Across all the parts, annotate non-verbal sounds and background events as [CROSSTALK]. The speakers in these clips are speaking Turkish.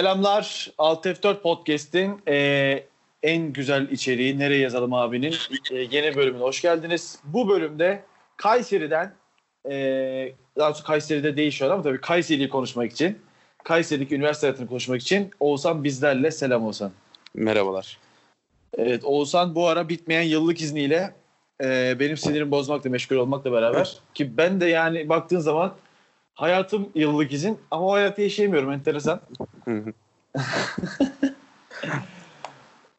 Selamlar. Alt F4 Podcast'in e, en güzel içeriği Nereye Yazalım abinin e, yeni bölümüne hoş geldiniz. Bu bölümde Kayseri'den e, daha doğrusu Kayseri'de an ama tabii Kayseri'yi konuşmak için Kayseri'deki üniversite hayatını konuşmak için Oğuzhan bizlerle. Selam Oğuzhan. Merhabalar. Evet Oğuzhan bu ara bitmeyen yıllık izniyle e, benim sinirimi bozmakla meşgul olmakla beraber ki ben de yani baktığın zaman hayatım yıllık izin ama o hayatı yaşayamıyorum enteresan. [LAUGHS]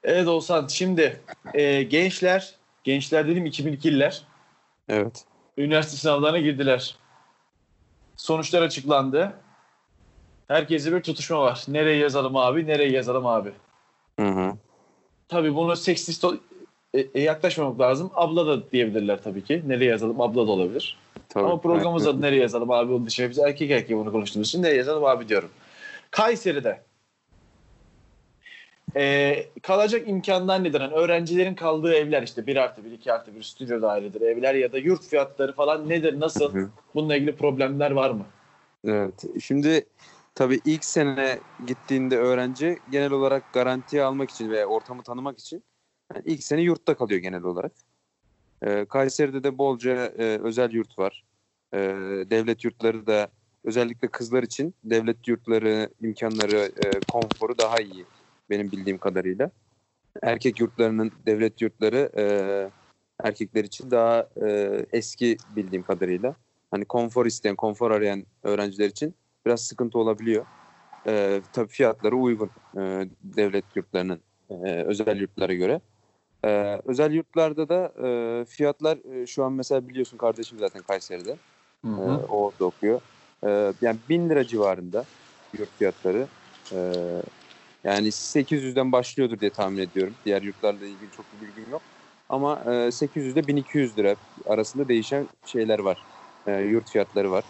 evet Oğuzhan şimdi e, gençler gençler dedim 2002'liler evet. üniversite sınavlarına girdiler. Sonuçlar açıklandı. Herkese bir tutuşma var. Nereye yazalım abi, nereye yazalım abi. Hı hı. Tabii bunu seksist e, e, yaklaşmamak lazım. Abla da diyebilirler tabii ki. Nereye yazalım? Abla da olabilir. Tabii. Ama programımız adı nereye yazalım abi onun dışında biz erkek erkeğe bunu konuştuğumuz için nereye yazalım abi diyorum. Kayseri'de ee, kalacak imkanlar nedir? Yani öğrencilerin kaldığı evler işte 1 artı 1, 2 artı 1 stüdyo dairedir evler ya da yurt fiyatları falan nedir? Nasıl? Bununla ilgili problemler var mı? Evet. Şimdi tabii ilk sene gittiğinde öğrenci genel olarak garantiye almak için veya ortamı tanımak için yani ilk sene yurtta kalıyor genel olarak. Ee, Kayseri'de de bolca e, özel yurt var. Ee, devlet yurtları da özellikle kızlar için devlet yurtları imkanları, e, konforu daha iyi benim bildiğim kadarıyla. Erkek yurtlarının devlet yurtları e, erkekler için daha e, eski bildiğim kadarıyla. Hani konfor isteyen, konfor arayan öğrenciler için biraz sıkıntı olabiliyor. E, tabii fiyatları uygun e, devlet yurtlarının e, özel yurtlara göre. E, özel yurtlarda da e, fiyatlar e, şu an mesela biliyorsun kardeşim zaten Kayseri'de. Hı Ee, hı. o orada okuyor. Ee, yani 1000 lira civarında yurt fiyatları. Ee, yani 800'den başlıyordur diye tahmin ediyorum. Diğer yurtlarla ilgili çok bir bilgim yok. Ama e, 800 ile 1200 lira arasında değişen şeyler var. Ee, yurt fiyatları var.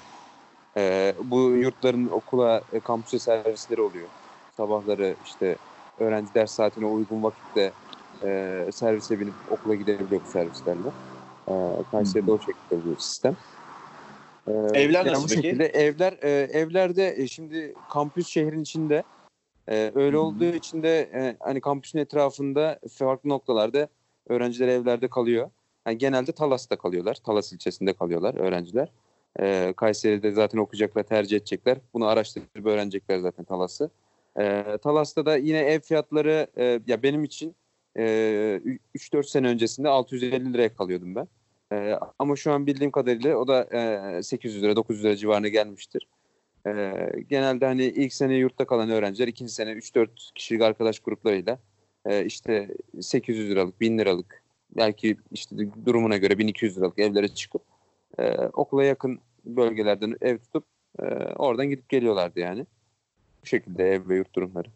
Ee, bu yurtların okula, e, kampüse servisleri oluyor. Sabahları işte öğrenci ders saatine uygun vakitte e, servise binip okula gidebiliyor bu servislerle. Ee, Kayseri'de o şekilde bir sistem. Ee, Evler yani nasıl bu peki? şekilde evler e, evlerde e, şimdi kampüs şehrin içinde e, öyle hı. olduğu için de e, hani kampüsün etrafında farklı noktalarda öğrenciler evlerde kalıyor. Yani genelde Talas'ta kalıyorlar. Talas ilçesinde kalıyorlar öğrenciler. E, Kayseri'de zaten okuyacaklar, tercih edecekler. Bunu araştırıp öğrenecekler zaten Talas'ı. E, Talas'ta da yine ev fiyatları e, ya benim için e, 3-4 sene öncesinde 650 liraya kalıyordum ben. Ee, ama şu an bildiğim kadarıyla o da e, 800 lira 900 lira civarına gelmiştir. Ee, genelde hani ilk sene yurtta kalan öğrenciler ikinci sene 3-4 kişilik arkadaş gruplarıyla e, işte 800 liralık 1000 liralık belki işte durumuna göre 1200 liralık evlere çıkıp e, okula yakın bölgelerden ev tutup e, oradan gidip geliyorlardı yani. Bu şekilde ev ve yurt durumları.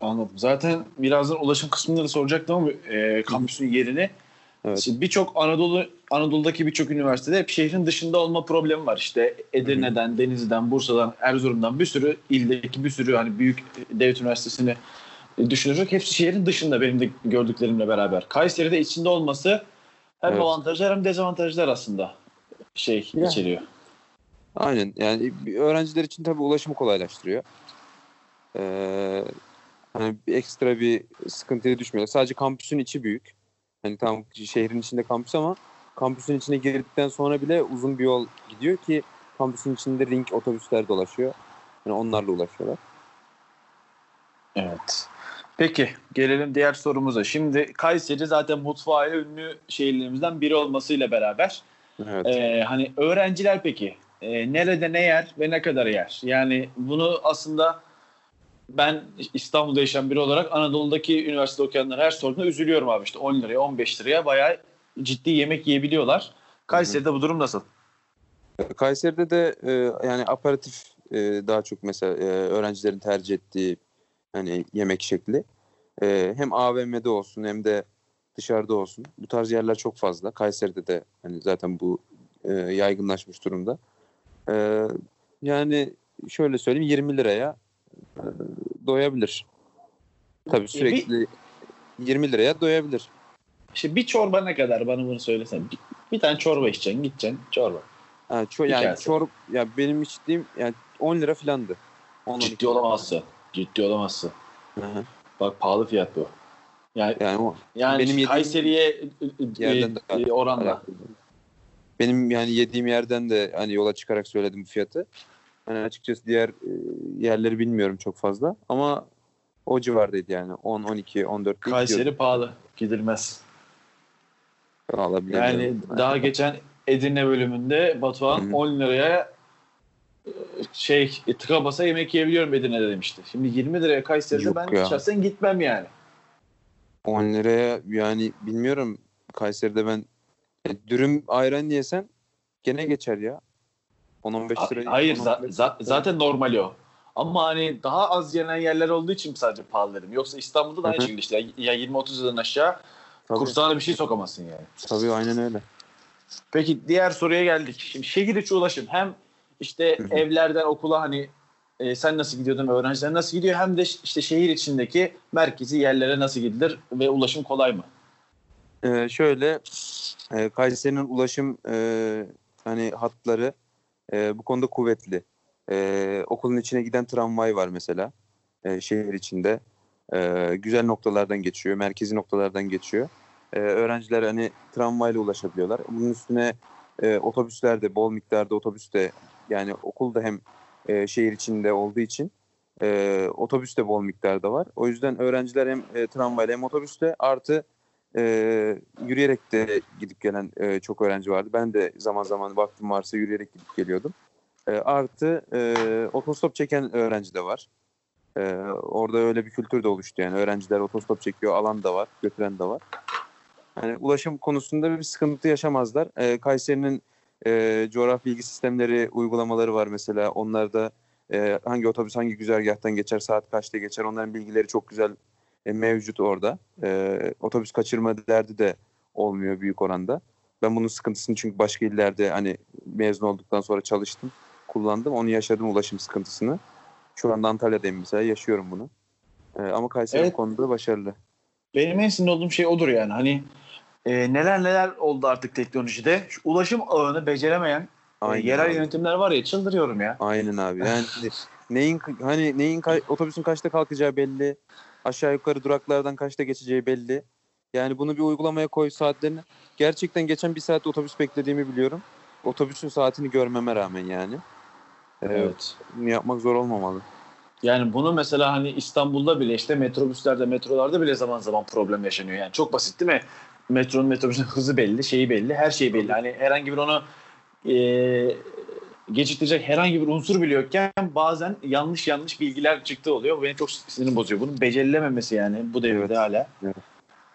Anladım. Zaten birazdan ulaşım kısmında da soracaktım ama e, kampüsün yerini. Evet. Şimdi birçok Anadolu Anadolu'daki birçok üniversitede hep şehrin dışında olma problemi var. İşte Edirne'den, Denizli'den, Bursa'dan, Erzurum'dan bir sürü ildeki bir sürü hani büyük devlet üniversitesini düşünürsek hepsi şehrin dışında benim de gördüklerimle beraber. Kayseri'de içinde olması hem Evet. avantajlar hem dezavantajlar aslında şey Ya. içeriyor. Aynen yani öğrenciler için tabii ulaşımı kolaylaştırıyor. Ee, hani bir ekstra bir sıkıntıya düşmüyor. Sadece kampüsün içi büyük. Hani tam şehrin içinde kampüs ama kampüsün içine girdikten sonra bile uzun bir yol gidiyor ki kampüsün içinde ring otobüsler dolaşıyor. Yani onlarla ulaşıyorlar. Evet. Peki gelelim diğer sorumuza. Şimdi Kayseri zaten mutfağıyla ünlü şehirlerimizden biri olmasıyla beraber Evet. Ee, hani öğrenciler peki e, nerede ne yer ve ne kadar yer? Yani bunu aslında ben İstanbul'da yaşayan biri olarak Anadolu'daki üniversite okuyanlar her sorduğunda üzülüyorum abi işte 10 liraya 15 liraya bayağı ciddi yemek yiyebiliyorlar. Kayseri'de bu durum nasıl? Kayseri'de de e, yani aperatif e, daha çok mesela e, öğrencilerin tercih ettiği hani yemek şekli. E, hem AVM'de olsun hem de dışarıda olsun. Bu tarz yerler çok fazla. Kayseri'de de hani zaten bu e, yaygınlaşmış durumda. E, yani şöyle söyleyeyim 20 liraya e, doyabilir. Tabii sürekli 20 liraya doyabilir. İşte bir çorba ne kadar bana bunu söylesen. Bir, bir tane çorba içeceksin gideceksin çorba. Ha, ço- Bir yani kase. çorba ya benim içtiğim yani 10 lira filandı. 10 Ciddi olamazsın. Ciddi olamazsın. Bak pahalı fiyat bu. Yani Yani o yani Benim Kayseri'ye e, yerden de e, e, oranla. alakalı. Benim yani yediğim yerden de hani yola çıkarak söyledim bu fiyatı. Hani açıkçası diğer e, yerleri bilmiyorum çok fazla ama o civardaydı yani 10 12 14 değil Kayseri pahalı. Gidilmez. Vallahi Yani daha geçen Edirne bölümünde Batuhan Hı hı. 10 liraya e, şey e, tıka basa yemek yiyebiliyorum Edirne'de demişti. Şimdi 20 liraya Kayseri'de Yok ben ya. şahsen gitmem yani. 10 liraya yani bilmiyorum Kayseri'de ben e, dürüm ayran yesen gene geçer ya. 10-15 lira. Hayır 10-15 za- za- zaten normali o. Ama hani daha az yenen yerler olduğu için sadece pahalı dedim. Yoksa İstanbul'da da aynı şekilde işte ya 20-30 liradan aşağı Tabii, kursağına bir şey sokamazsın yani. tabii aynen öyle. Peki diğer soruya geldik. Şimdi şehir içi ulaşım hem işte Hı hı. evlerden okula hani e, sen nasıl gidiyordun öğrenciler nasıl gidiyor hem de işte şehir içindeki merkezi yerlere nasıl gidilir ve ulaşım kolay mı? Ee, şöyle e, Kayseri'nin ulaşım e, hani hatları e, bu konuda kuvvetli. E, okulun içine giden tramvay var mesela e, şehir içinde. E, güzel noktalardan geçiyor, merkezi noktalardan geçiyor. E, öğrenciler hani tramvayla ulaşabiliyorlar. Bunun üstüne e, otobüsler de bol miktarda otobüs de yani okul da hem e, şehir içinde olduğu için e, otobüs de bol miktarda var. O yüzden öğrenciler hem e, tramvayla hem otobüste artı e, yürüyerek de gidip gelen e, çok öğrenci vardı. Ben de zaman zaman vaktim varsa yürüyerek gidip geliyordum. E, artı e, otostop çeken öğrenci de var. E, orada öyle bir kültür de oluştu yani. Öğrenciler otostop çekiyor, alan da var, götüren de var. Yani ulaşım konusunda bir sıkıntı yaşamazlar. E, Kayseri'nin e, coğrafi bilgi sistemleri uygulamaları var mesela. Onlarda e, hangi otobüs hangi güzergahtan geçer, saat kaçta geçer onların bilgileri çok güzel e, mevcut orada. E, otobüs kaçırma derdi de olmuyor büyük oranda. Ben bunun sıkıntısını çünkü başka illerde hani mezun olduktan sonra çalıştım, kullandım. Onu yaşadım ulaşım sıkıntısını. Şu anda Antalya'dayım mesela yaşıyorum bunu. E, ama Kayseri Evet. konuda başarılı. Benim en sinir olduğum şey odur yani. Hani e, neler neler oldu artık teknolojide. Şu ulaşım ağını beceremeyen e, yerel abi. yönetimler var ya çıldırıyorum ya. Aynen abi. Yani [LAUGHS] neyin hani neyin otobüsün kaçta kalkacağı belli. Aşağı yukarı duraklardan kaçta geçeceği belli. Yani bunu bir uygulamaya koy saatlerini. Gerçekten geçen bir saat otobüs beklediğimi biliyorum. Otobüsün saatini görmeme rağmen yani. Ee, Bunu yapmak zor olmamalı. Yani bunu mesela hani İstanbul'da bile işte metrobüslerde, metrolarda bile zaman zaman problem yaşanıyor. Yani çok basit değil mi? Metronun metrobüsün hızı belli, şeyi belli, her şey belli. Hani herhangi bir onu e, geciktirecek herhangi bir unsur bile yokken bazen yanlış yanlış bilgiler çıktı oluyor. Bu beni çok sinirim bozuyor. Bunun becerilememesi yani bu devirde Evet. hala.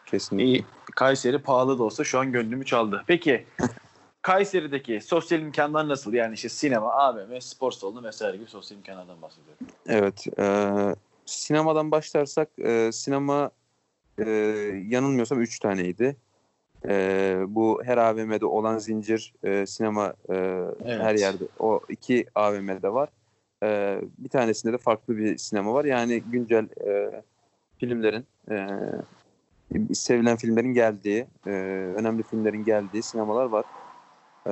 Kesinlikle. İyi, Kayseri pahalı da olsa şu an gönlümü çaldı. Peki [LAUGHS] Kayseri'deki sosyal imkanlar nasıl? Yani işte sinema, AVM, spor salonu vesaire gibi sosyal imkanlardan bahsediyorum. Evet. e, sinemadan başlarsak e, sinema e, yanılmıyorsam 3 taneydi. E, bu her AVM'de olan zincir e, sinema e, Evet. her yerde. O iki AVM'de var. E, bir tanesinde de farklı bir sinema var. Yani güncel e, filmlerin e, sevilen filmlerin geldiği, e, önemli filmlerin geldiği sinemalar var. E,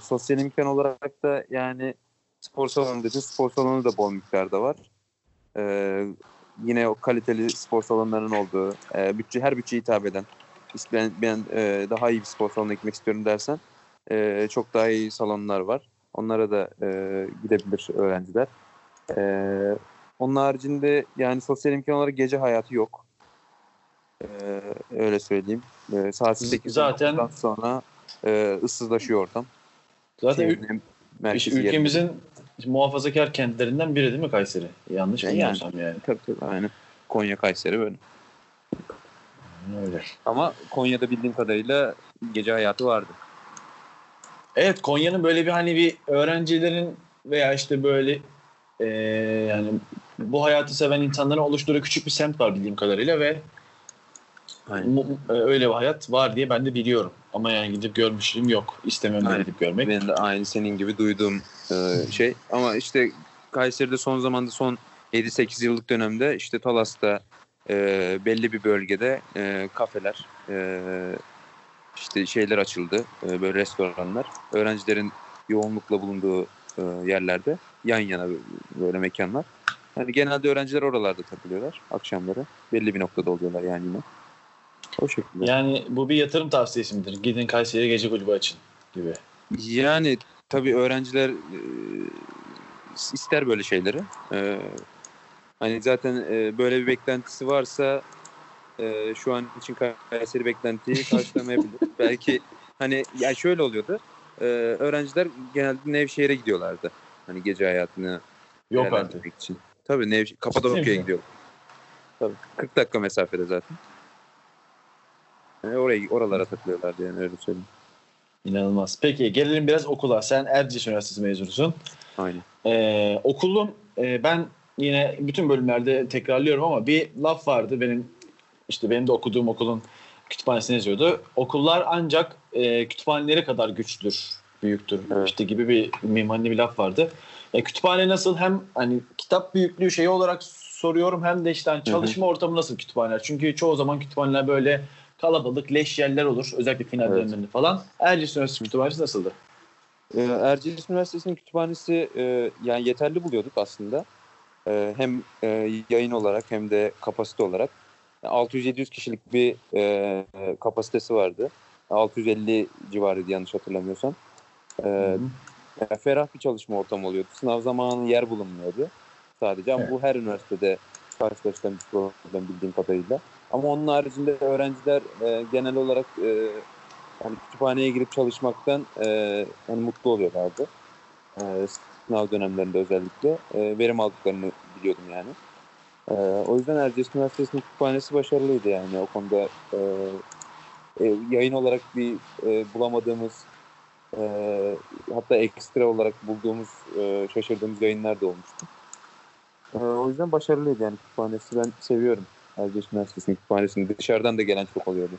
sosyal imkan olarak da yani spor salonu dedin. Spor salonu da bol miktarda var. Ee, yine o kaliteli spor salonlarının olduğu, e, bütçe her bütçeye hitap eden, ben, ben e, daha iyi bir spor salonuna gitmek istiyorum dersen e, çok daha iyi salonlar var. Onlara da e, gidebilir öğrenciler. E, onun haricinde yani sosyal imkan olarak gece hayatı yok. E, öyle söyleyeyim. E, saat 8'den Zaten- sonra e, ıssızlaşıyor ortam. Zaten ül- Şehrin yerinde. ülkemizin muhafazakar kentlerinden biri değil mi Kayseri? Yanlış Yani- bilmiyorsam yani. Tabii tabii aynen. Konya Kayseri böyle. Öyle. Ama Konya'da bildiğim kadarıyla gece hayatı vardı. Evet Konya'nın böyle bir hani bir öğrencilerin veya işte böyle e, yani bu hayatı seven insanların oluşturduğu küçük bir semt var bildiğim kadarıyla ve mu- e, öyle bir hayat var diye ben de biliyorum. Ama yani gidip görmüşlüğüm yok. İstemem de gidip görmek. Benim de aynı senin gibi duyduğum e, şey. Ama işte Kayseri'de son zamanda son 7-8 yıllık dönemde işte Talas'ta e, belli bir bölgede e, kafeler e, işte şeyler açıldı. E, böyle restoranlar. Öğrencilerin yoğunlukla bulunduğu e, yerlerde yan yana böyle mekanlar. Hani genelde öğrenciler oralarda takılıyorlar akşamları. Belli bir noktada oluyorlar yani yine. O şekilde. Yani bu bir yatırım tavsiyesi midir? Gidin Kayseri'ye gece kulübü açın gibi. Yani tabii öğrenciler e, ister böyle şeyleri. E, hani zaten e, böyle bir beklentisi varsa e, şu an için Kayseri beklentiyi [LAUGHS] karşılamayabilir. Belki hani ya şöyle oluyordu. E, öğrenciler genelde Nevşehir'e gidiyorlardı. Hani gece hayatını Yok artık. için. Tabii Nevşehir, Kapadokya'ya gidiyor. Tabii 40 dakika mesafede zaten. Yani oraya oralara takılıyorlardı yani öyle söyleyeyim. İnanılmaz. Peki gelelim biraz okula. Sen Erciyes Üniversitesi mezunusun. Aynen. Ee, okulun e, ben yine bütün bölümlerde tekrarlıyorum ama bir laf vardı benim işte benim de okuduğum okulun kütüphanesine yazıyordu. Okullar ancak e, kütüphaneleri kadar güçlüdür, büyüktür Evet. işte gibi bir mimanlı bir laf vardı. E, kütüphane nasıl hem hani kitap büyüklüğü şeyi olarak soruyorum hem de işte hani çalışma ortamı nasıl kütüphaneler? Çünkü çoğu zaman kütüphaneler böyle kalabalık, leş yerler olur. Özellikle final Evet. dönemlerinde falan. Erciyes Üniversitesi kütüphanesi nasıldı? Ee, Erciyes Üniversitesi'nin kütüphanesi e, yani yeterli buluyorduk aslında. E, hem e, yayın olarak hem de kapasite olarak. 600-700 kişilik bir e, kapasitesi vardı. 650 civarıydı yanlış hatırlamıyorsam. E, yani ferah bir çalışma ortamı oluyordu. Sınav zamanı yer bulunmuyordu sadece ama Evet. bu her üniversitede karşılaşılan bir problem bildiğim kadarıyla. Ama onun haricinde öğrenciler e, genel olarak e, yani kütüphaneye girip çalışmaktan e, yani mutlu oluyorlardı. E, sınav dönemlerinde özellikle e, verim aldıklarını biliyordum yani. E, o yüzden Erciyes Üniversitesi'nin kütüphanesi başarılıydı yani o konuda e, e, yayın olarak bir e, bulamadığımız e, hatta ekstra olarak bulduğumuz e, şaşırdığımız yayınlar da olmuştu. E, o yüzden başarılıydı yani kütüphanesi ben seviyorum. Erciyes Üniversitesi'nin kütüphanesini dışarıdan da gelen çok oluyordu.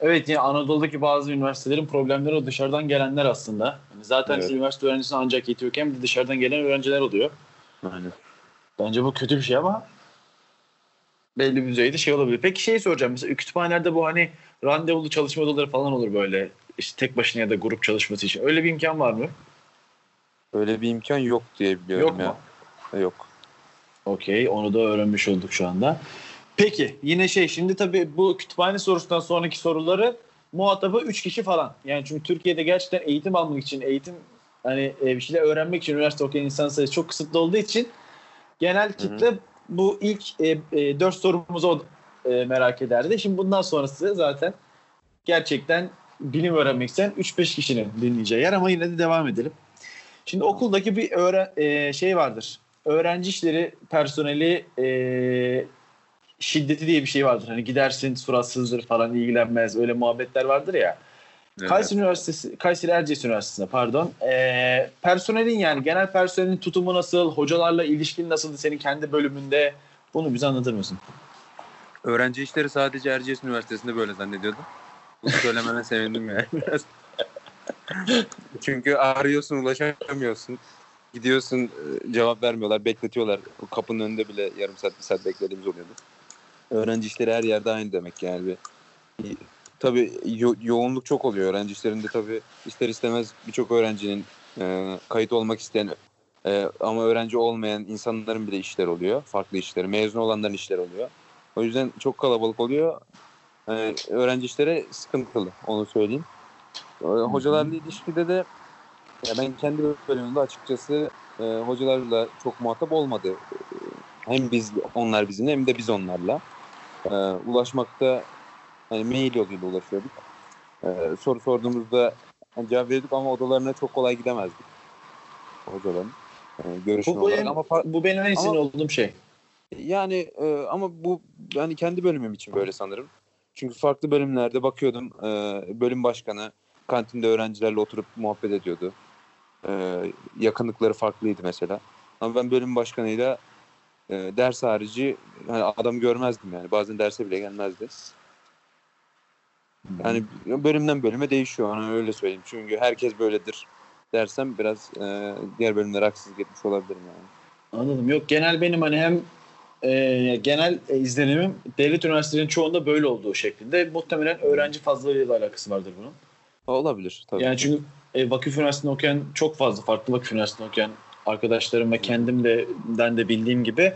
Evet yani Anadolu'daki bazı üniversitelerin problemleri o dışarıdan gelenler aslında. Yani zaten Evet. üniversite öğrencisine ancak yetiyorken bir de dışarıdan gelen öğrenciler oluyor. Aynen. Bence bu kötü bir şey ama belli bir düzeyde şey olabilir. Peki şey soracağım. Mesela kütüphanelerde bu hani randevulu çalışma odaları falan olur böyle. İşte tek başına ya da grup çalışması için. Öyle bir imkan var mı? Öyle bir imkan yok diye biliyorum Yok ya. mu? Yok. Okey. Onu da öğrenmiş olduk şu anda. Peki yine şey şimdi tabii bu kütüphane sorusundan sonraki soruları muhatabı 3 kişi falan. Yani çünkü Türkiye'de gerçekten eğitim almak için, eğitim hani e, bir şeyler öğrenmek için üniversite okuyan insan sayısı çok kısıtlı olduğu için genel kitle bu ilk e, e, 4 sorumuzu e, merak ederdi. Şimdi bundan sonrası zaten gerçekten bilim öğrenmek isteyen 3-5 kişinin dinleyeceği yer ama yine de devam edelim. Şimdi okuldaki bir öğren e, şey vardır. Öğrenci işleri personeli e, şiddeti diye bir şey vardır. Hani gidersin suratsızdır falan ilgilenmez öyle muhabbetler vardır ya. Kayseri Üniversitesi, Kayseri Erciyes Üniversitesi'nde pardon. E, personelin yani genel personelin tutumu nasıl, hocalarla ilişkin nasıldı senin kendi bölümünde? Bunu bize anlatır mısın? Öğrenci işleri sadece Erciyes Üniversitesi'nde böyle zannediyordum. Bunu söylemene sevindim yani biraz. [LAUGHS] Çünkü arıyorsun ulaşamıyorsun. Gidiyorsun e, cevap vermiyorlar, bekletiyorlar. O kapının önünde bile yarım saat, bir saat beklediğimiz oluyordu. Öğrenci işleri her yerde aynı demek yani. Bir, bir- tabii yo- yoğunluk çok oluyor. Öğrenci işlerinde tabii ister istemez birçok öğrencinin e, kayıt olmak isteyen e, ama öğrenci olmayan insanların bile işler oluyor. Farklı işleri. Mezun olanların işleri oluyor. O yüzden çok kalabalık oluyor. Yani öğrenci işleri sıkıntılı onu söyleyeyim. Ee, Hocalarla ilişkide de ya ben kendi bölümümde açıkçası e, hocalarla çok muhatap olmadı. Hem biz onlar bizimle hem de biz onlarla. Ee, ulaşmakta hani mail yoluyla ulaşıyorduk. Ee, soru sorduğumuzda hani cevap veriyorduk ama odalarına çok kolay gidemezdik. Hocaların. Yani görüşme Bu, olarak en- ama bu benim en sinir olduğum şey. yani e, ama bu yani kendi bölümüm için böyle sanırım. Çünkü farklı bölümlerde bakıyordum e, bölüm başkanı kantinde öğrencilerle oturup muhabbet ediyordu. E, yakınlıkları farklıydı mesela. Ama ben bölüm başkanıyla e, ders harici hani adam görmezdim yani. Bazen derse bile gelmezdi. Yani bölümden bölüme değişiyor. Hani öyle söyleyeyim. Çünkü herkes böyledir dersem biraz e, diğer bölümlere haksızlık etmiş olabilirim yani. Anladım. Yok genel benim hani hem e, genel e, izlenimim devlet üniversitelerinin çoğunda böyle olduğu şeklinde. Muhtemelen öğrenci fazlalığıyla alakası vardır bunun. Olabilir tabii. Yani çünkü e, vakıf üniversitesinde okuyan çok fazla farklı vakıf üniversitesinde okuyan arkadaşlarım ve kendimden de bildiğim gibi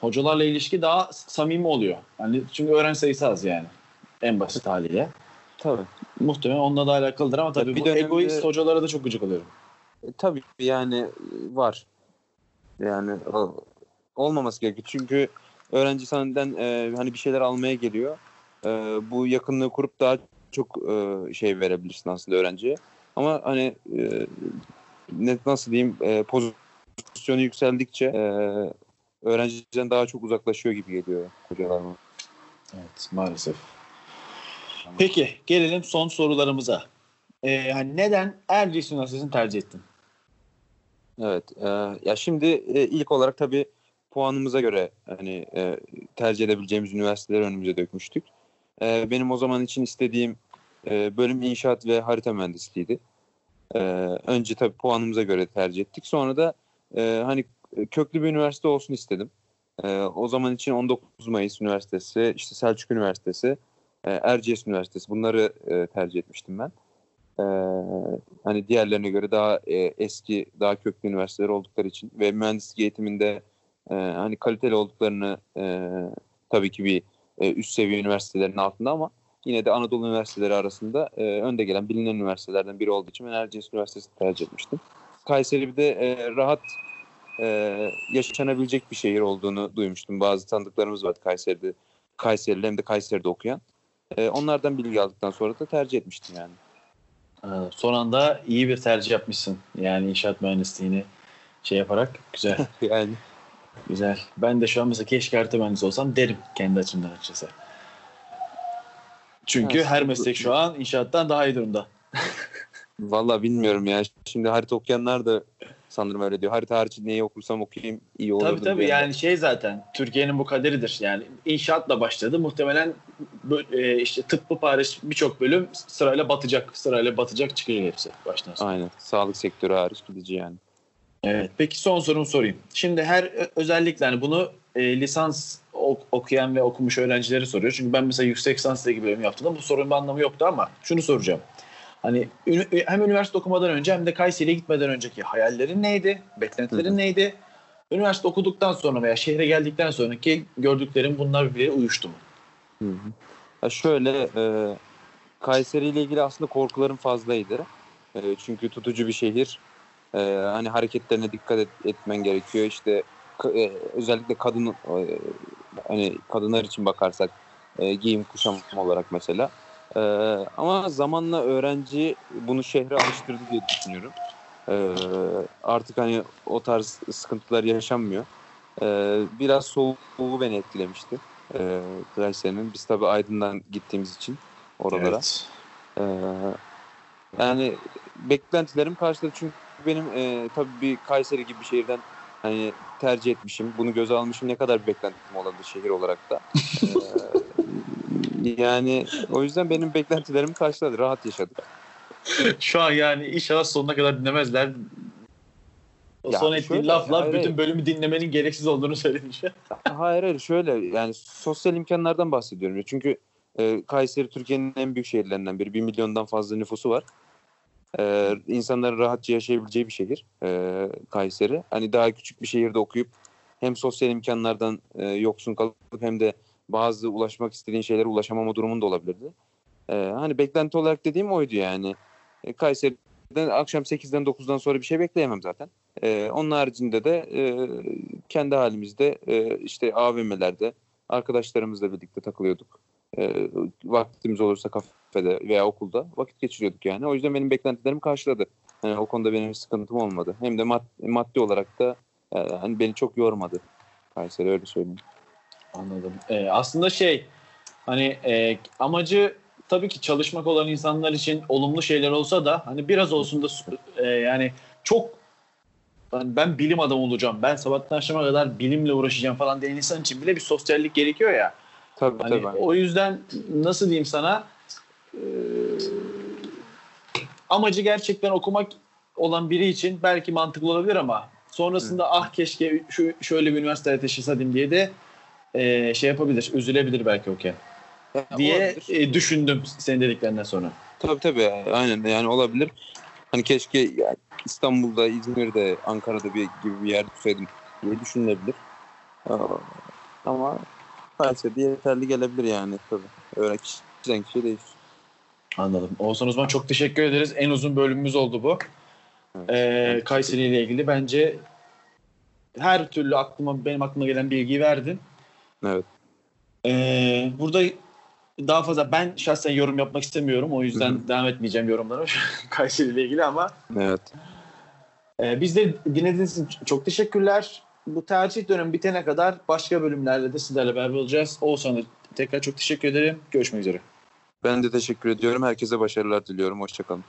hocalarla ilişki daha samimi oluyor. Yani çünkü öğrenci sayısı az yani. En basit haliyle. Tabii. Muhtemelen onunla da alakalıdır ama tabii bir bu dönemde- egoist hocalara da çok gıcık oluyorum. E, tabii yani e, var. Yani olmaması gerekiyor. Çünkü öğrenci senden e, hani bir şeyler almaya geliyor. E, bu yakınlığı kurup daha çok e, şey verebilirsin aslında öğrenciye. Ama hani e, ne, nasıl diyeyim e, pozisyonu yükseldikçe e, öğrenciden daha çok uzaklaşıyor gibi geliyor hocalar. Evet maalesef. Peki gelelim son sorularımıza. Ee, hani neden Erciyes Üniversitesi'ni tercih ettin? Evet. e, ya şimdi e, ilk olarak tabii puanımıza göre hani e, tercih edebileceğimiz üniversiteleri önümüze dökmüştük. E, benim o zaman için istediğim e, bölüm inşaat ve harita mühendisliğiydi. E, önce tabii puanımıza göre tercih ettik. Sonra da e, hani köklü bir üniversite olsun istedim. E, o zaman için 19 Mayıs Üniversitesi, işte Selçuk Üniversitesi, e, Erciyes Üniversitesi bunları e, tercih etmiştim ben. E, hani diğerlerine göre daha e, eski, daha köklü üniversiteler oldukları için ve mühendislik eğitiminde e, hani kaliteli olduklarını e, tabii ki bir e, üst seviye üniversitelerin altında ama yine de Anadolu üniversiteleri arasında e, önde gelen bilinen üniversitelerden biri olduğu için ben Erciyes Üniversitesi'ni tercih etmiştim. Kayseri bir de e, rahat e, yaşanabilecek bir şehir olduğunu duymuştum. Bazı tanıdıklarımız var Kayseri'de, Kayseri'de hem de Kayseri'de okuyan. E, onlardan bilgi aldıktan sonra da tercih etmiştim yani. Ee, son anda iyi bir tercih yapmışsın. Yani inşaat mühendisliğini şey yaparak güzel. [LAUGHS] yani güzel. Ben de şu an mesela keşke harita mühendisi olsam derim kendi açımdan açıkçası. Çünkü Evet, her meslek şu an inşaattan daha iyi durumda. Vallahi bilmiyorum ya. Şimdi harita okuyanlar da sanırım öyle diyor. Harita hariç neyi okursam okuyayım iyi olur. Tabii tabii yani şey zaten Türkiye'nin bu kaderidir. Yani inşaatla başladı. Muhtemelen e, işte tıbbı hariç birçok bölüm sırayla batacak. Sırayla batacak çıkacak hepsi baştan sona. Aynen. Sağlık sektörü hariç gidici yani. Evet. Peki son sorumu sorayım. Şimdi her özellikle hani bunu e, lisans ok- okuyan ve okumuş öğrencileri soruyor. Çünkü ben mesela yüksek lisans gibi bölüm yaptım. Bu sorunun anlamı yoktu ama şunu soracağım. Hani hem üniversite okumadan önce hem de Kayseri'ye gitmeden önceki hayallerin neydi? Beklentilerin neydi? Üniversite okuduktan sonra veya şehre geldikten sonraki gördüklerin bunlar birbirine uyuştu mu? Hı hı. Ya şöyle e, Kayseri ile ilgili aslında korkularım fazlaydı. E, çünkü tutucu bir şehir. E, hani hareketlerine dikkat et- etmen gerekiyor. İşte e, özellikle kadın e, hani kadınlar için bakarsak e, giyim kuşam olarak mesela. E, ama zamanla öğrenci bunu şehre alıştırdı diye düşünüyorum. E, artık hani o tarz sıkıntılar yaşanmıyor. E, biraz soğuğu beni etkilemişti e, Kayseri'nin. Biz tabii Aydın'dan gittiğimiz için oralara. Evet. E, yani beklentilerim karşıladı çünkü benim e, tabii bir Kayseri gibi bir şehirden hani tercih etmişim. Bunu göze almışım. Ne kadar bir beklentim olabilir şehir olarak da. [LAUGHS] E, yani o yüzden benim beklentilerimi karşıladı. Rahat yaşadık. Şu an yani inşallah sonuna kadar dinlemezler. O Ya son ettiğin şöyle, lafla hayır, bütün bölümü dinlemenin gereksiz olduğunu söylemiş. Hayır hayır şöyle yani sosyal imkanlardan bahsediyorum. Çünkü e, Kayseri Türkiye'nin en büyük şehirlerinden biri. Bir milyondan fazla nüfusu var. E, insanların rahatça yaşayabileceği bir şehir e, Kayseri. Hani daha küçük bir şehirde okuyup hem sosyal imkanlardan e, yoksun kalıp hem de bazı ulaşmak istediğin şeylere ulaşamama durumunda olabilirdi. E, hani beklenti olarak dediğim oydu yani. E, Kayseri'den akşam 8'den 9'dan sonra bir şey bekleyemem zaten. Ee, onun haricinde de e, kendi halimizde e, işte AVM'lerde arkadaşlarımızla birlikte takılıyorduk. E, vaktimiz olursa kafede veya okulda vakit geçiriyorduk yani. O yüzden benim beklentilerim karşıladı. Yani o konuda benim bir sıkıntım olmadı. Hem de mad- maddi olarak da e, hani beni çok yormadı. Kayseri öyle söyleyeyim. Anladım. Ee, aslında şey hani e, amacı tabii ki çalışmak olan insanlar için olumlu şeyler olsa da hani biraz olsun da e, yani çok hani ben bilim adamı olacağım. Ben sabahtan akşama kadar bilimle uğraşacağım falan diyen insan için bile bir sosyallik gerekiyor ya. Tabii Hani tabii. o yüzden nasıl diyeyim sana e, amacı gerçekten okumak olan biri için belki mantıklı olabilir ama sonrasında ah keşke şu şöyle bir üniversiteye taşısaydım diye de e, şey yapabilir, üzülebilir belki okey Ya, diye olabilir. e, düşündüm senin dediklerinden sonra. Tabii tabii aynen yani olabilir. Hani keşke ya İstanbul'da, İzmir'de, Ankara'da bir gibi bir yer tutsaydım diye düşünülebilir. Ama Kayseri'de yeterli gelebilir yani tabii. Öyle kişiden kişiye değişir. Anladım. Oğuzhan Uzman çok teşekkür ederiz. En uzun bölümümüz oldu bu. Evet. Ee, Kayseri ile ilgili bence her türlü aklıma benim aklıma gelen bilgiyi verdin. Evet. Ee, burada daha fazla ben şahsen yorum yapmak istemiyorum. O yüzden Hı devam etmeyeceğim yorumlarım [LAUGHS] Kayseri ile ilgili ama Evet. e, biz de dinlediğiniz için çok teşekkürler. Bu tercih dönemi bitene kadar başka bölümlerle de sizlerle beraber olacağız. Oğuzhan'a tekrar çok teşekkür ederim. Görüşmek üzere. Ben de teşekkür ediyorum. Herkese başarılar diliyorum. Hoşçakalın.